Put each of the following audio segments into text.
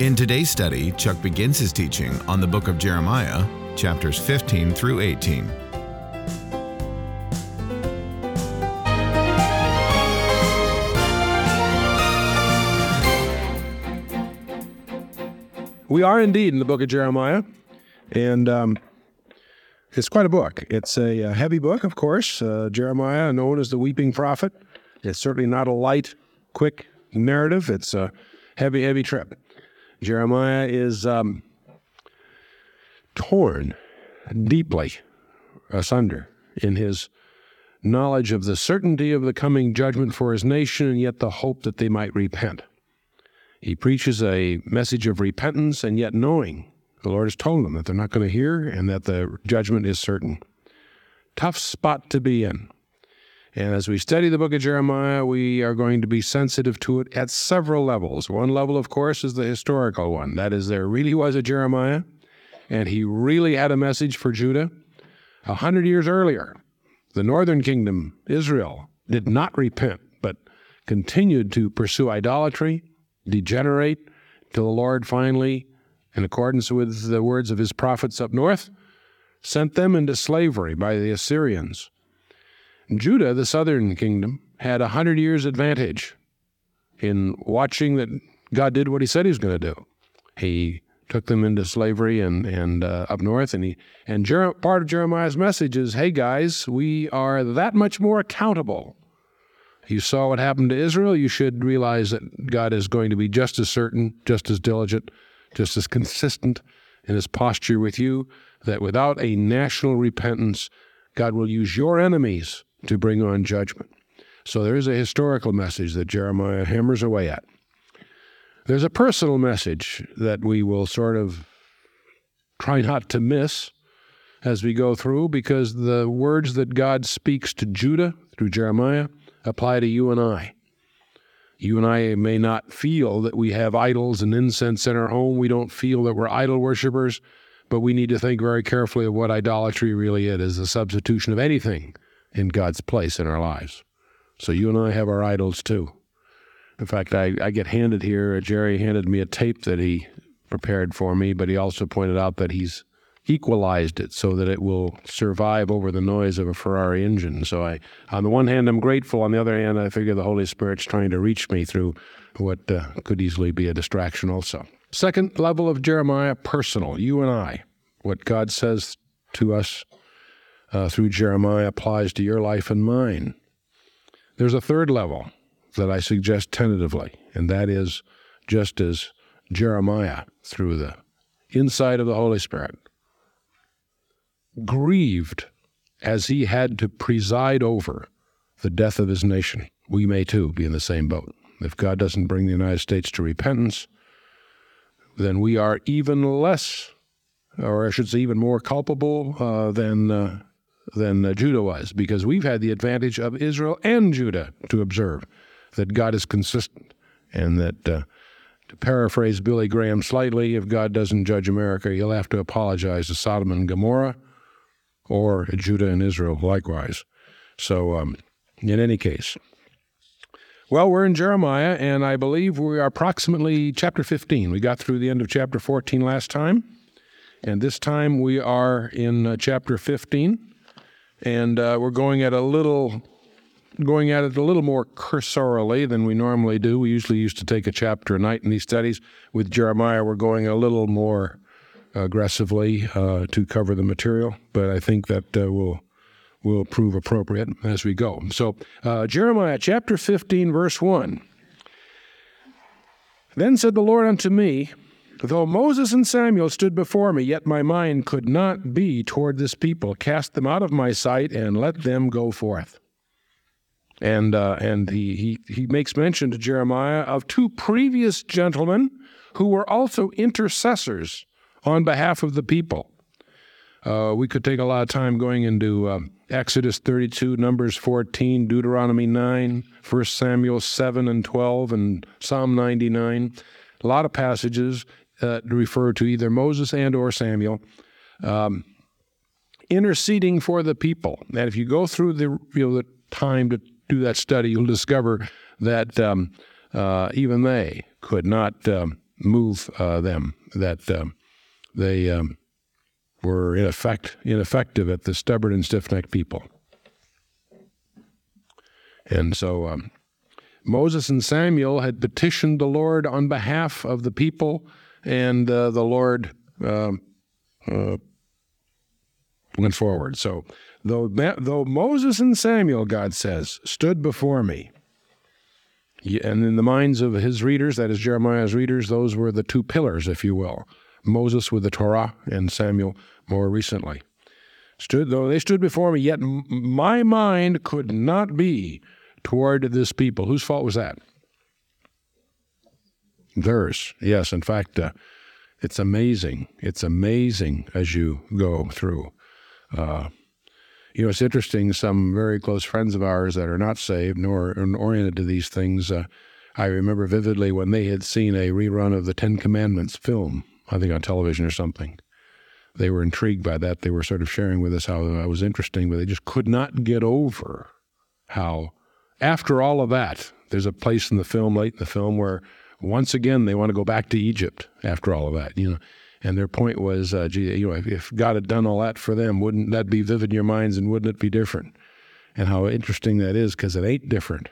In today's study, Chuck begins his teaching on the book of Jeremiah, chapters 15 through 18. We are indeed in the book of Jeremiah, and um, it's quite a book. It's a, a heavy book, of course. Uh, Jeremiah, known as the weeping prophet, it's certainly not a light, quick narrative. It's a heavy, heavy trip. Jeremiah is um, torn deeply asunder in his knowledge of the certainty of the coming judgment for his nation and yet the hope that they might repent. He preaches a message of repentance and yet knowing the Lord has told them that they're not going to hear and that the judgment is certain. Tough spot to be in. And as we study the book of Jeremiah, we are going to be sensitive to it at several levels. One level, of course, is the historical one. That is, there really was a Jeremiah, and he really had a message for Judah. A hundred years earlier, the northern kingdom, Israel, did not repent, but continued to pursue idolatry, degenerate till the Lord finally, in accordance with the words of his prophets up north, sent them into slavery by the Assyrians. Judah, the southern kingdom, had a hundred years advantage in watching that God did what he said he was going to do. He took them into slavery and, and uh, up north, and he and Jer- part of Jeremiah's message is, "Hey guys, we are that much more accountable you saw what happened to Israel, you should realize that God is going to be just as certain, just as diligent, just as consistent in his posture with you, that without a national repentance, God will use your enemies to bring on judgment. So there is a historical message that Jeremiah hammers away at. There's a personal message that we will sort of try not to miss as we go through because the words that God speaks to Judah through Jeremiah apply to you and I. You and I may not feel that we have idols and incense in our home. We don't feel that we're idol worshippers, but we need to think very carefully of what idolatry really is, is the substitution of anything in God's place in our lives. So you and I have our idols too. In fact, I, I get handed here, Jerry handed me a tape that he prepared for me, but he also pointed out that he's equalized it so that it will survive over the noise of a Ferrari engine. So I, on the one hand, I'm grateful. On the other hand, I figure the Holy Spirit's trying to reach me through what uh, could easily be a distraction also. Second level of Jeremiah, personal. You and I. What God says to us uh, through Jeremiah applies to your life and mine. There's a third level that I suggest tentatively, and that is just as Jeremiah, through the insight of the Holy Spirit, grieved as he had to preside over the death of his nation. We may too be in the same boat. If God doesn't bring the United States to repentance, then we are even less, or I should say, even more culpable uh, than uh, than uh, Judah was, because we've had the advantage of Israel and Judah to observe that God is consistent, and that, uh, to paraphrase Billy Graham slightly, if God doesn't judge America, he'll have to apologize to Sodom and Gomorrah or Judah and Israel likewise. So, um, in any case, well, we're in Jeremiah, and I believe we are approximately chapter 15. We got through the end of chapter 14 last time, and this time we are in uh, chapter 15, and uh, we're going at a little. Going at it a little more cursorily than we normally do. We usually used to take a chapter a night in these studies. With Jeremiah, we're going a little more aggressively uh, to cover the material, but I think that uh, will will prove appropriate as we go. So, uh, Jeremiah chapter 15, verse 1. Then said the Lord unto me, Though Moses and Samuel stood before me, yet my mind could not be toward this people. Cast them out of my sight and let them go forth. And uh, and he, he he makes mention to Jeremiah of two previous gentlemen who were also intercessors on behalf of the people. Uh, we could take a lot of time going into uh, Exodus 32, Numbers 14, Deuteronomy 9, 1 Samuel 7 and 12, and Psalm 99. A lot of passages uh, refer to either Moses and or Samuel. Um, interceding for the people. And if you go through the you know the time to do that study, you'll discover that um, uh, even they could not um, move uh, them. That um, they um, were in effect ineffective at the stubborn and stiff-necked people. And so um, Moses and Samuel had petitioned the Lord on behalf of the people, and uh, the Lord um, uh, went forward. So, though, though Moses and Samuel, God says, stood before me, and in the minds of his readers, that is Jeremiah's readers, those were the two pillars, if you will. Moses with the Torah and Samuel more recently. Stood though they stood before me, yet my mind could not be toward this people. Whose fault was that? Theirs. Yes, in fact, uh, it's amazing. It's amazing as you go through. Uh, you know, it's interesting. Some very close friends of ours that are not saved nor oriented to these things. Uh, I remember vividly when they had seen a rerun of the Ten Commandments film, I think on television or something. They were intrigued by that. They were sort of sharing with us how that was interesting, but they just could not get over how, after all of that, there's a place in the film, late in the film, where once again they want to go back to Egypt after all of that. You know, and their point was, uh, gee, you know, if, God had done all that for them, wouldn't that be vivid in your minds and wouldn't it be different? And how interesting that is because it ain't different.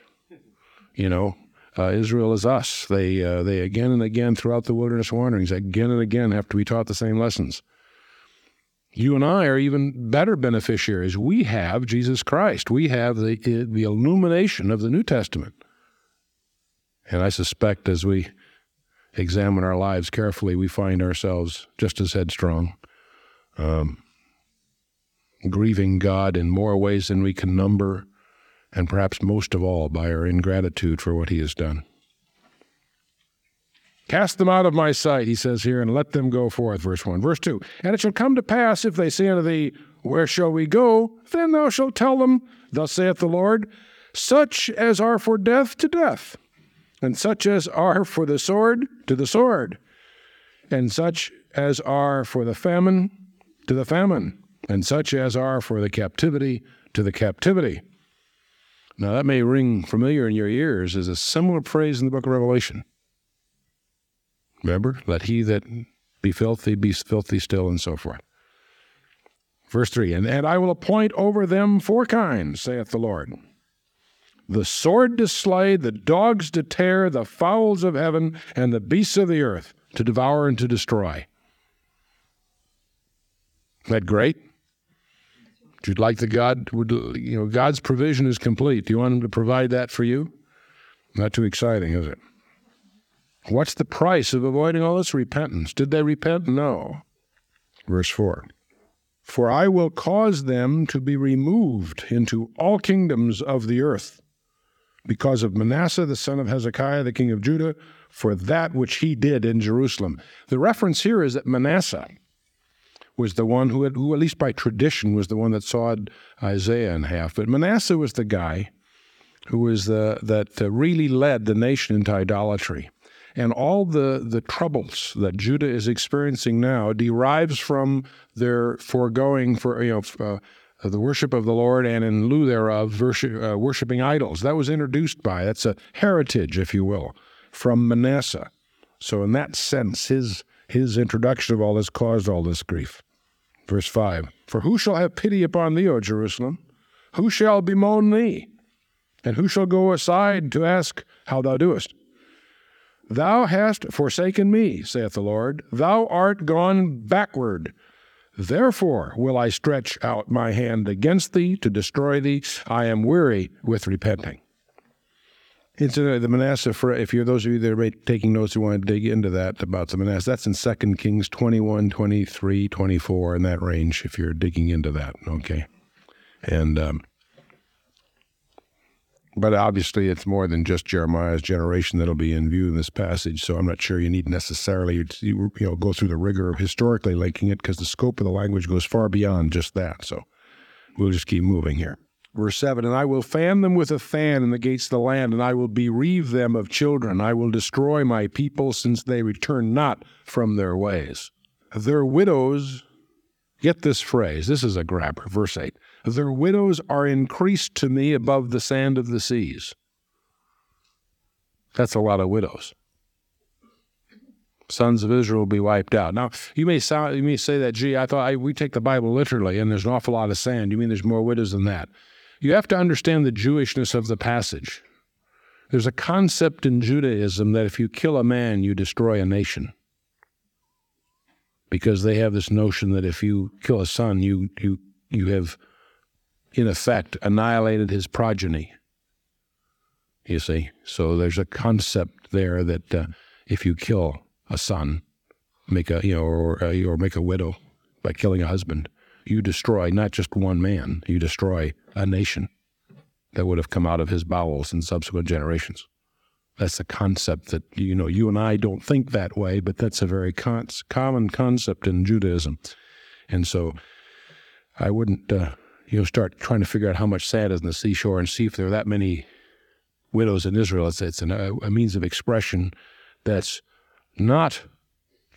You know, uh, Israel is us. They uh, they again and again throughout the wilderness wanderings, again and again have to be taught the same lessons. You and I are even better beneficiaries. We have Jesus Christ. We have the the illumination of the New Testament. And I suspect as we examine our lives carefully, we find ourselves just as headstrong, um, grieving God in more ways than we can number, and perhaps most of all by our ingratitude for what He has done. Cast them out of my sight, he says here, and let them go forth. Verse 1. Verse 2. And it shall come to pass, if they say unto thee, Where shall we go? Then thou shalt tell them, Thus saith the Lord, such as are for death to death and such as are for the sword to the sword, and such as are for the famine to the famine, and such as are for the captivity to the captivity. Now, that may ring familiar in your ears as a similar phrase in the book of Revelation. Remember, let he that be filthy be filthy still, and so forth. Verse 3 And, and I will appoint over them four kinds, saith the Lord the sword to slay, the dogs to tear, the fowls of heaven, and the beasts of the earth to devour and to destroy. Isn't that great? You'd like the God would you know God's provision is complete. Do you want him to provide that for you? Not too exciting, is it? What's the price of avoiding all this repentance? Did they repent? No. Verse 4 For I will cause them to be removed into all kingdoms of the earth because of Manasseh, the son of Hezekiah, the king of Judah, for that which he did in Jerusalem. The reference here is that Manasseh was the one who, had, who at least by tradition, was the one that sawed Isaiah in half. But Manasseh was the guy who was the, that uh, really led the nation into idolatry. And all the, the troubles that Judah is experiencing now derives from their foregoing for you know uh, the worship of the Lord and in lieu thereof uh, worshiping idols. That was introduced by, that's a heritage, if you will, from Manasseh. So in that sense, his, his introduction of all this caused all this grief. Verse 5 For who shall have pity upon thee, O Jerusalem? Who shall bemoan thee? And who shall go aside to ask how thou doest? Thou hast forsaken me, saith the Lord. Thou art gone backward. Therefore will I stretch out my hand against thee to destroy thee. I am weary with repenting. Incidentally, the Manasseh, for, if you're those of you that are taking notes who want to dig into that about the Manasseh, that's in 2 Kings 21, 23, 24, in that range, if you're digging into that, okay? And um, But obviously, it's more than just Jeremiah's generation that'll be in view in this passage. So I'm not sure you need necessarily to, you know go through the rigor of historically linking it because the scope of the language goes far beyond just that. So we'll just keep moving here. Verse 7 And I will fan them with a fan in the gates of the land, and I will bereave them of children. I will destroy my people, since they return not from their ways. Their widows, get this phrase, this is a grabber, verse 8. Their widows are increased to me above the sand of the seas. That's a lot of widows. Sons of Israel will be wiped out. Now, you may sound, you may say that, gee, I thought I, we take the Bible literally, and there's an awful lot of sand. You mean there's more widows than that? You have to understand the Jewishness of the passage. There's a concept in Judaism that if you kill a man, you destroy a nation. Because they have this notion that if you kill a son, you, you, you have, in effect, annihilated his progeny. You see? So there's a concept there that uh, if you kill a son, make a, you know, or, uh, or make a widow by killing a husband, you destroy not just one man, you destroy a nation that would have come out of his bowels in subsequent generations. That's a concept that, you know, you and I don't think that way, but that's a very con- common concept in Judaism. And so I wouldn't, uh, you know, start trying to figure out how much sand is in the seashore and see if there are that many widows in Israel. It's, it's an, a, a means of expression that's not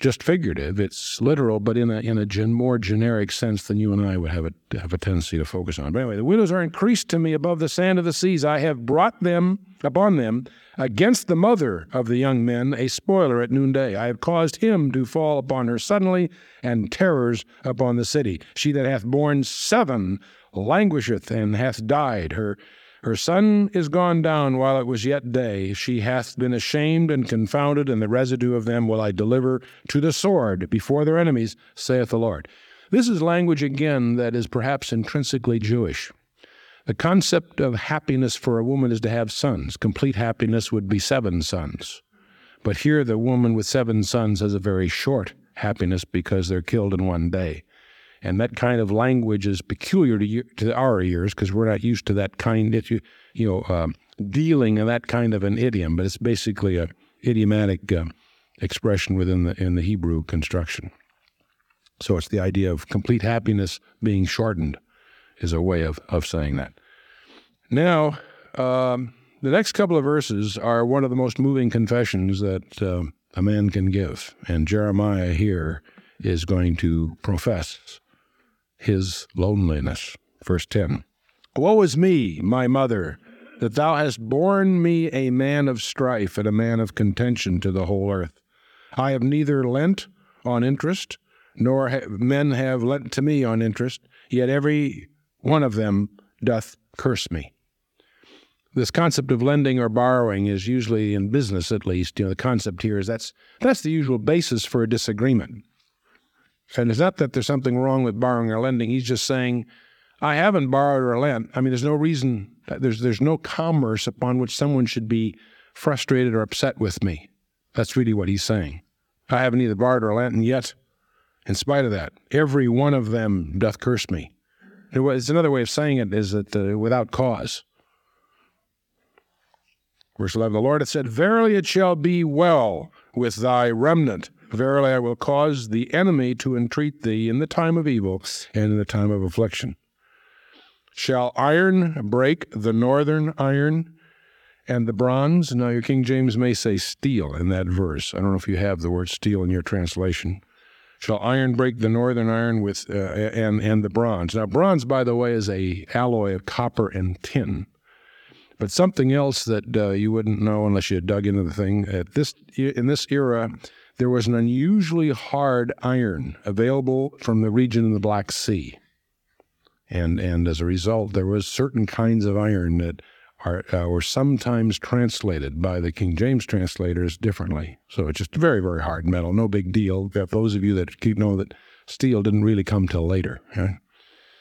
just figurative. It's literal, but in a in a gen, more generic sense than you and I would have a have a tendency to focus on. But anyway, the widows are increased to me above the sand of the seas. I have brought them upon them against the mother of the young men, a spoiler at noonday. I have caused him to fall upon her suddenly, and terrors upon the city. She that hath borne seven languisheth and hath died. Her her sun is gone down while it was yet day. She hath been ashamed and confounded, and the residue of them will I deliver to the sword before their enemies, saith the Lord. This is language again that is perhaps intrinsically Jewish. The concept of happiness for a woman is to have sons. Complete happiness would be seven sons. But here, the woman with seven sons has a very short happiness because they're killed in one day. And that kind of language is peculiar to, to our ears because we're not used to that kind, of, you, you know, um, dealing in that kind of an idiom. But it's basically a idiomatic uh, expression within the in the Hebrew construction. So it's the idea of complete happiness being shortened is a way of, of saying that. Now, um, the next couple of verses are one of the most moving confessions that uh, a man can give. And Jeremiah here is going to profess his loneliness. Verse 10 Woe is me, my mother, that thou hast borne me a man of strife and a man of contention to the whole earth. I have neither lent on interest, nor men have lent to me on interest, yet every one of them doth curse me. This concept of lending or borrowing is usually in business, at least. You know, the concept here is that's that's the usual basis for a disagreement. And it's not that there's something wrong with borrowing or lending. He's just saying, I haven't borrowed or lent. I mean, there's no reason, there's, there's no commerce upon which someone should be frustrated or upset with me. That's really what he's saying. I haven't either borrowed or lent, and yet, in spite of that, every one of them doth curse me. It's another way of saying it is that uh, without cause. Verse 11 The Lord hath said, Verily it shall be well with thy remnant Verily, I will cause the enemy to entreat thee in the time of evil and in the time of affliction. Shall iron break the northern iron and the bronze? Now, your King James may say steel in that verse. I don't know if you have the word steel in your translation. Shall iron break the northern iron with uh, and and the bronze? Now, bronze, by the way, is a alloy of copper and tin. But something else that uh, you wouldn't know unless you dug into the thing at this in this era there was an unusually hard iron available from the region of the Black Sea. And, and as a result, there was certain kinds of iron that are, uh, were sometimes translated by the King James translators differently. So it's just very, very hard metal, no big deal. Those of you that know that steel didn't really come till later.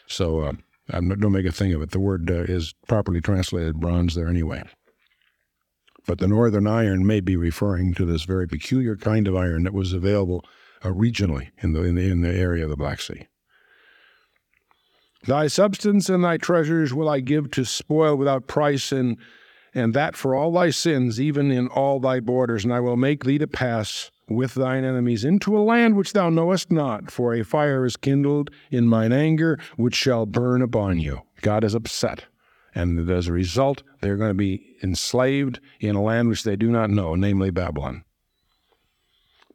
So uh, don't make a thing of it. The word uh, is properly translated bronze there anyway. But the northern iron may be referring to this very peculiar kind of iron that was available uh, regionally in the, in the in the area of the Black Sea. Thy substance and thy treasures will I give to spoil without price, and and that for all thy sins, even in all thy borders. And I will make thee to pass with thine enemies into a land which thou knowest not, for a fire is kindled in mine anger, which shall burn upon you. God is upset. And as a result, they're going to be enslaved in a land which they do not know, namely Babylon.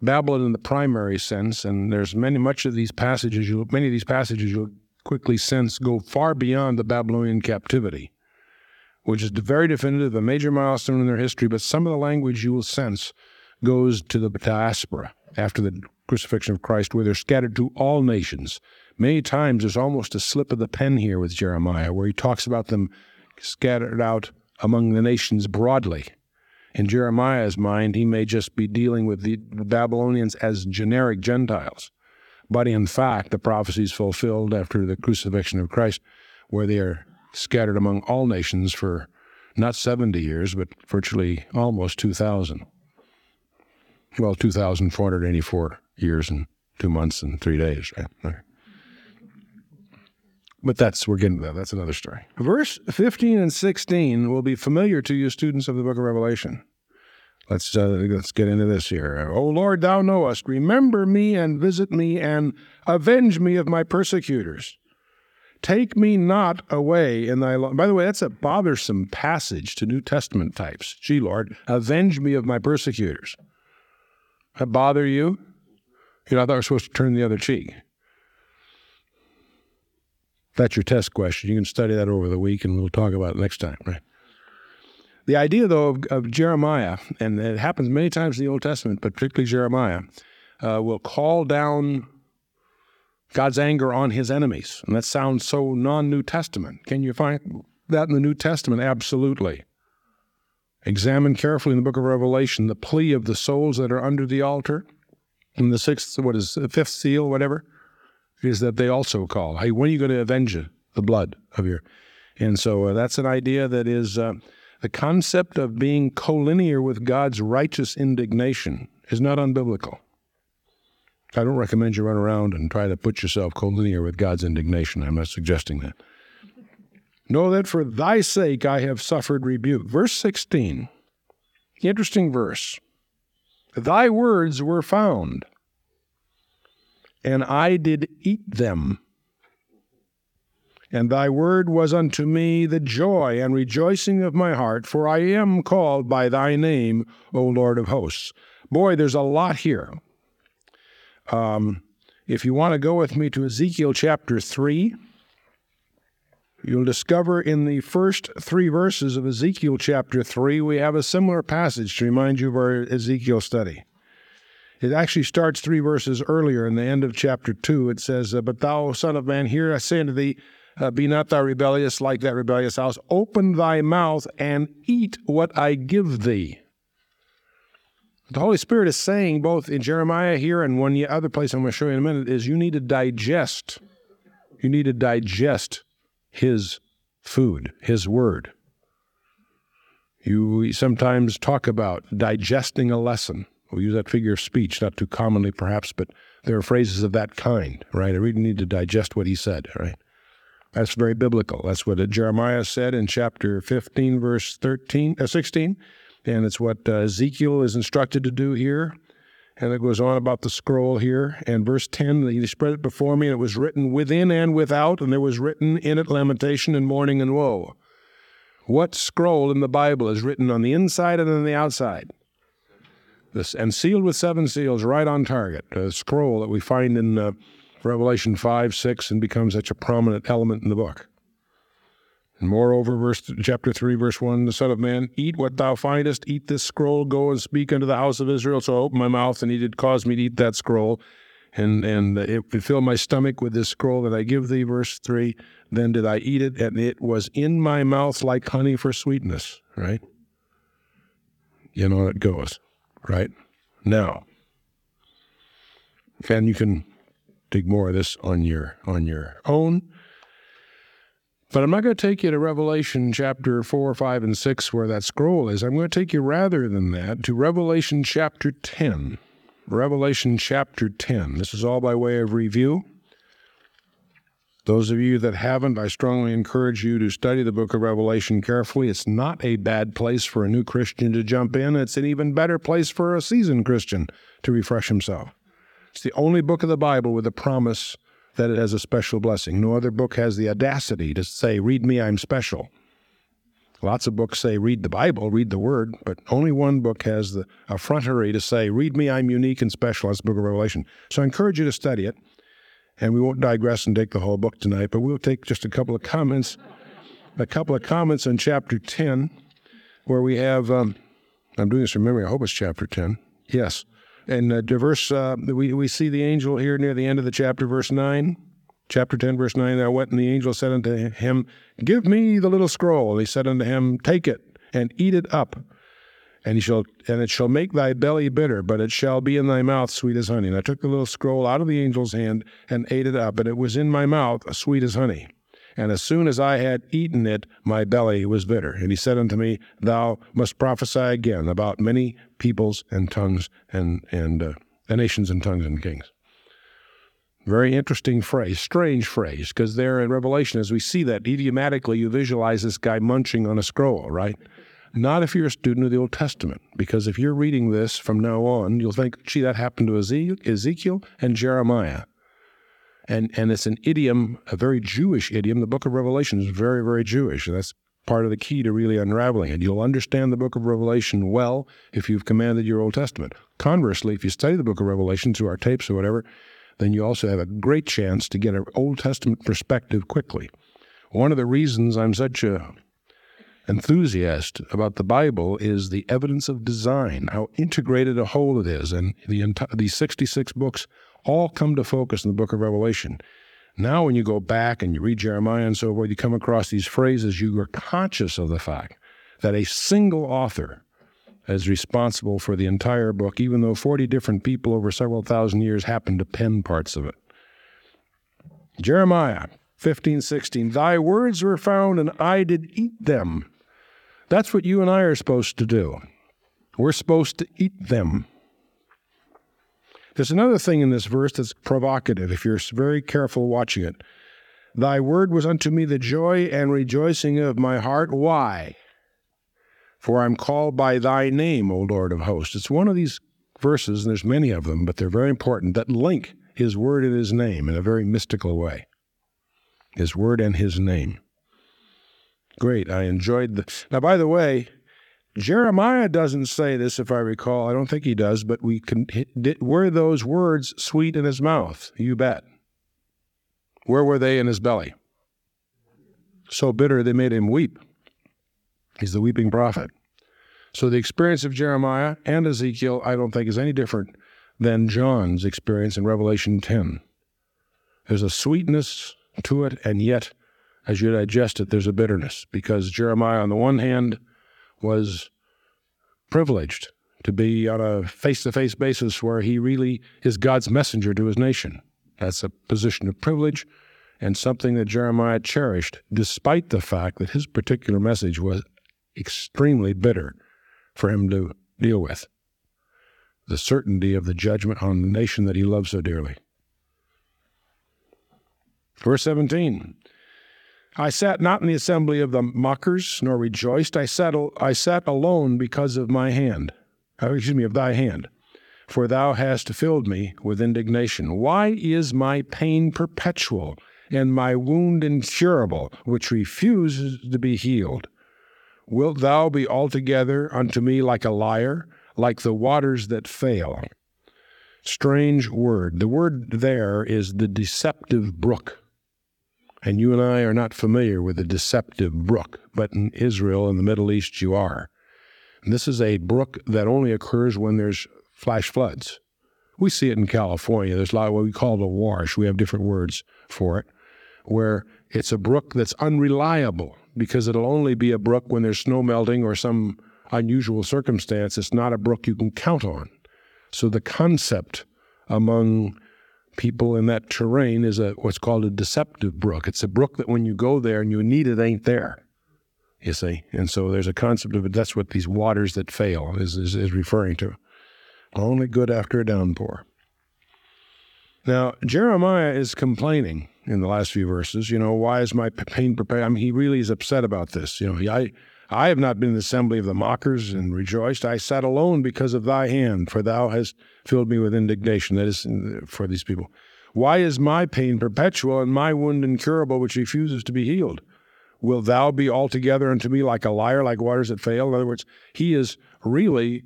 Babylon in the primary sense, and there's many much of these passages, you many of these passages you'll quickly sense go far beyond the Babylonian captivity, which is very definitive, a major milestone in their history. But some of the language you will sense goes to the diaspora after the crucifixion of Christ, where they're scattered to all nations. Many times there's almost a slip of the pen here with Jeremiah, where he talks about them scattered out among the nations broadly. In Jeremiah's mind, he may just be dealing with the Babylonians as generic Gentiles. But in fact, the prophecy is fulfilled after the crucifixion of Christ, where they are scattered among all nations for not 70 years, but virtually almost 2,000 well, 2,484 years and two months and three days, right? But that's, we're getting to that. That's another story. Verse 15 and 16 will be familiar to you students of the book of Revelation. Let's, uh, let's get into this here. O Lord, thou knowest, remember me and visit me and avenge me of my persecutors. Take me not away in thy. By the way, that's a bothersome passage to New Testament types. Gee, Lord, avenge me of my persecutors. That bother you? You know, I thought we were supposed to turn the other cheek. That's your test question. You can study that over the week and we'll talk about it next time, right? The idea, though, of, of Jeremiah, and it happens many times in the Old Testament, but particularly Jeremiah, uh, will call down God's anger on his enemies. And that sounds so non New Testament. Can you find that in the New Testament? Absolutely. Examine carefully in the book of Revelation the plea of the souls that are under the altar. In the sixth, what is fifth seal, whatever, is that they also call, hey, when are you going to avenge the blood of your. And so uh, that's an idea that is uh, the concept of being collinear with God's righteous indignation is not unbiblical. I don't recommend you run around and try to put yourself collinear with God's indignation. I'm not suggesting that. Know that for thy sake I have suffered rebuke. Verse 16, interesting verse. Thy words were found, and I did eat them. And thy word was unto me the joy and rejoicing of my heart, for I am called by thy name, O Lord of hosts. Boy, there's a lot here. Um, if you want to go with me to Ezekiel chapter 3, You'll discover in the first three verses of Ezekiel chapter 3, we have a similar passage to remind you of our Ezekiel study. It actually starts three verses earlier in the end of chapter 2. It says, uh, But thou, son of man, here I say unto thee, uh, Be not thou rebellious like that rebellious house. Open thy mouth and eat what I give thee. The Holy Spirit is saying, both in Jeremiah here and one other place I'm going to show you in a minute, is you need to digest. You need to digest his food, His Word. You sometimes talk about digesting a lesson. We use that figure of speech, not too commonly perhaps, but there are phrases of that kind, right? I really need to digest what he said, right? That's very biblical. That's what Jeremiah said in chapter 15, verse 13, uh, 16. And it's what uh, Ezekiel is instructed to do here. And it goes on about the scroll here. And verse 10, he spread it before me, and it was written within and without, and there was written in it lamentation and mourning and woe. What scroll in the Bible is written on the inside and on the outside? This, and sealed with seven seals, right on target. A scroll that we find in uh, Revelation 5, 6, and becomes such a prominent element in the book. And moreover, verse chapter three, verse one, the Son of Man, eat what thou findest, eat this scroll, go and speak unto the house of Israel. So I opened my mouth, and he did cause me to eat that scroll, and and it filled my stomach with this scroll that I give thee. Verse three. Then did I eat it, and it was in my mouth like honey for sweetness. Right. You know it goes. Right. Now. And you can dig more of this on your on your own. But I'm not going to take you to Revelation chapter 4, 5, and 6, where that scroll is. I'm going to take you rather than that to Revelation chapter 10. Revelation chapter 10. This is all by way of review. Those of you that haven't, I strongly encourage you to study the book of Revelation carefully. It's not a bad place for a new Christian to jump in. It's an even better place for a seasoned Christian to refresh himself. It's the only book of the Bible with a promise that it has a special blessing. No other book has the audacity to say, Read me, I'm special. Lots of books say, Read the Bible, read the Word, but only one book has the effrontery to say, Read me, I'm unique and special. That's the book of Revelation. So I encourage you to study it. And we won't digress and take the whole book tonight, but we'll take just a couple of comments. A couple of comments on chapter 10, where we have, um, I'm doing this from memory, I hope it's chapter 10. Yes. And uh, verse, uh, we, we see the angel here near the end of the chapter, verse 9. Chapter 10, verse 9, I went, and the angel said unto him, Give me the little scroll. And he said unto him, Take it and eat it up and he shall and it shall make thy belly bitter, but it shall be in thy mouth sweet as honey. And I took the little scroll out of the angel's hand and ate it up, and it was in my mouth sweet as honey. And as soon as I had eaten it, my belly was bitter. And he said unto me, Thou must prophesy again about many peoples and tongues and and uh, nations and tongues and kings. Very interesting phrase, strange phrase, because there in Revelation, as we see that idiomatically, you visualize this guy munching on a scroll, right? Not if you're a student of the Old Testament, because if you're reading this from now on, you'll think, gee, that happened to Ezekiel and Jeremiah. And, and it's an idiom, a very Jewish idiom. The book of Revelation is very, very Jewish. That's part of the key to really unraveling it. You'll understand the book of Revelation well if you've commanded your Old Testament. Conversely, if you study the book of Revelation through our tapes or whatever, then you also have a great chance to get an Old Testament perspective quickly. One of the reasons I'm such a enthusiast about the Bible is the evidence of design, how integrated a whole it is. And the enti- these 66 books all come to focus in the book of Revelation. Now, when you go back and you read Jeremiah and so forth, you come across these phrases, you are conscious of the fact that a single author is responsible for the entire book, even though 40 different people over several thousand years happened to pen parts of it. Jeremiah 15, 16, Thy words were found, and I did eat them. That's what you and I are supposed to do. We're supposed to eat them. There's another thing in this verse that's provocative if you're very careful watching it. Thy word was unto me the joy and rejoicing of my heart. Why? For I'm called by thy name, O Lord of hosts. It's one of these verses, and there's many of them, but they're very important, that link his word and his name in a very mystical way. His word and his name great. I enjoyed the. Now, by the way, Jeremiah doesn't say this, if I recall. I don't think he does, but we can. Were those words sweet in his mouth? You bet. Where were they in his belly? So bitter they made him weep. He's the weeping prophet. So the experience of Jeremiah and Ezekiel, I don't think, is any different than John's experience in Revelation 10. There's a sweetness to it, and yet as you digest it, there's a bitterness because Jeremiah, on the one hand, was privileged to be on a face to face basis where he really is God's messenger to his nation. That's a position of privilege and something that Jeremiah cherished, despite the fact that his particular message was extremely bitter for him to deal with. The certainty of the judgment on the nation that he loved so dearly. Verse 17 I sat not in the assembly of the mockers, nor rejoiced. I sat, I sat alone because of my hand, uh, excuse me, of thy hand. For thou hast filled me with indignation. Why is my pain perpetual, and my wound incurable, which refuses to be healed? Wilt thou be altogether unto me like a liar, like the waters that fail? Strange word. The word there is the deceptive brook and you and I are not familiar with the deceptive brook, but in Israel and the Middle East you are. And this is a brook that only occurs when there's flash floods. We see it in California. There's a lot of what we call a wash. We have different words for it, where it's a brook that's unreliable because it'll only be a brook when there's snow melting or some unusual circumstance. It's not a brook you can count on. So the concept among people in that terrain is a what's called a deceptive brook. It's a brook that when you go there and you need it ain't there. You see, and so there's a concept of it. That's what these waters that fail is, is, is referring to. Only good after a downpour. Now Jeremiah is complaining in the last few verses. You know, why is my pain prepared? I mean, he really is upset about this. You know, I, I have not been in the assembly of the mockers and rejoiced. I sat alone because of thy hand, for thou hast filled me with indignation. That is for these people. Why is my pain perpetual and my wound incurable, which refuses to be healed? Will thou be altogether unto me like a liar, like waters that fail? In other words, he is really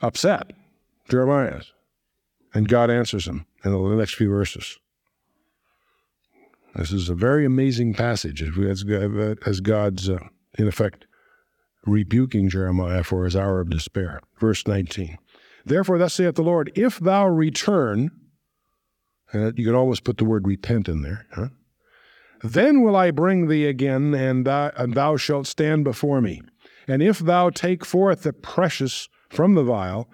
upset, Jeremiah is. And God answers him in the next few verses. This is a very amazing passage as, as God's, uh, in effect, rebuking Jeremiah for his hour of despair. Verse 19. Therefore, thus saith the Lord, if thou return, and you can always put the word repent in there, huh? then will I bring thee again, and thou, and thou shalt stand before me. And if thou take forth the precious from the vile,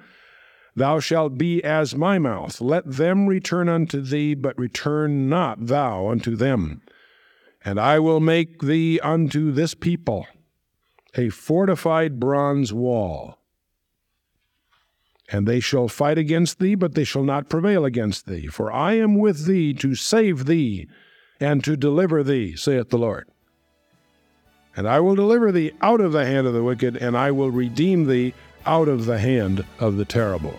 Thou shalt be as my mouth. Let them return unto thee, but return not thou unto them. And I will make thee unto this people a fortified bronze wall. And they shall fight against thee, but they shall not prevail against thee. For I am with thee to save thee and to deliver thee, saith the Lord. And I will deliver thee out of the hand of the wicked, and I will redeem thee out of the hand of the terrible.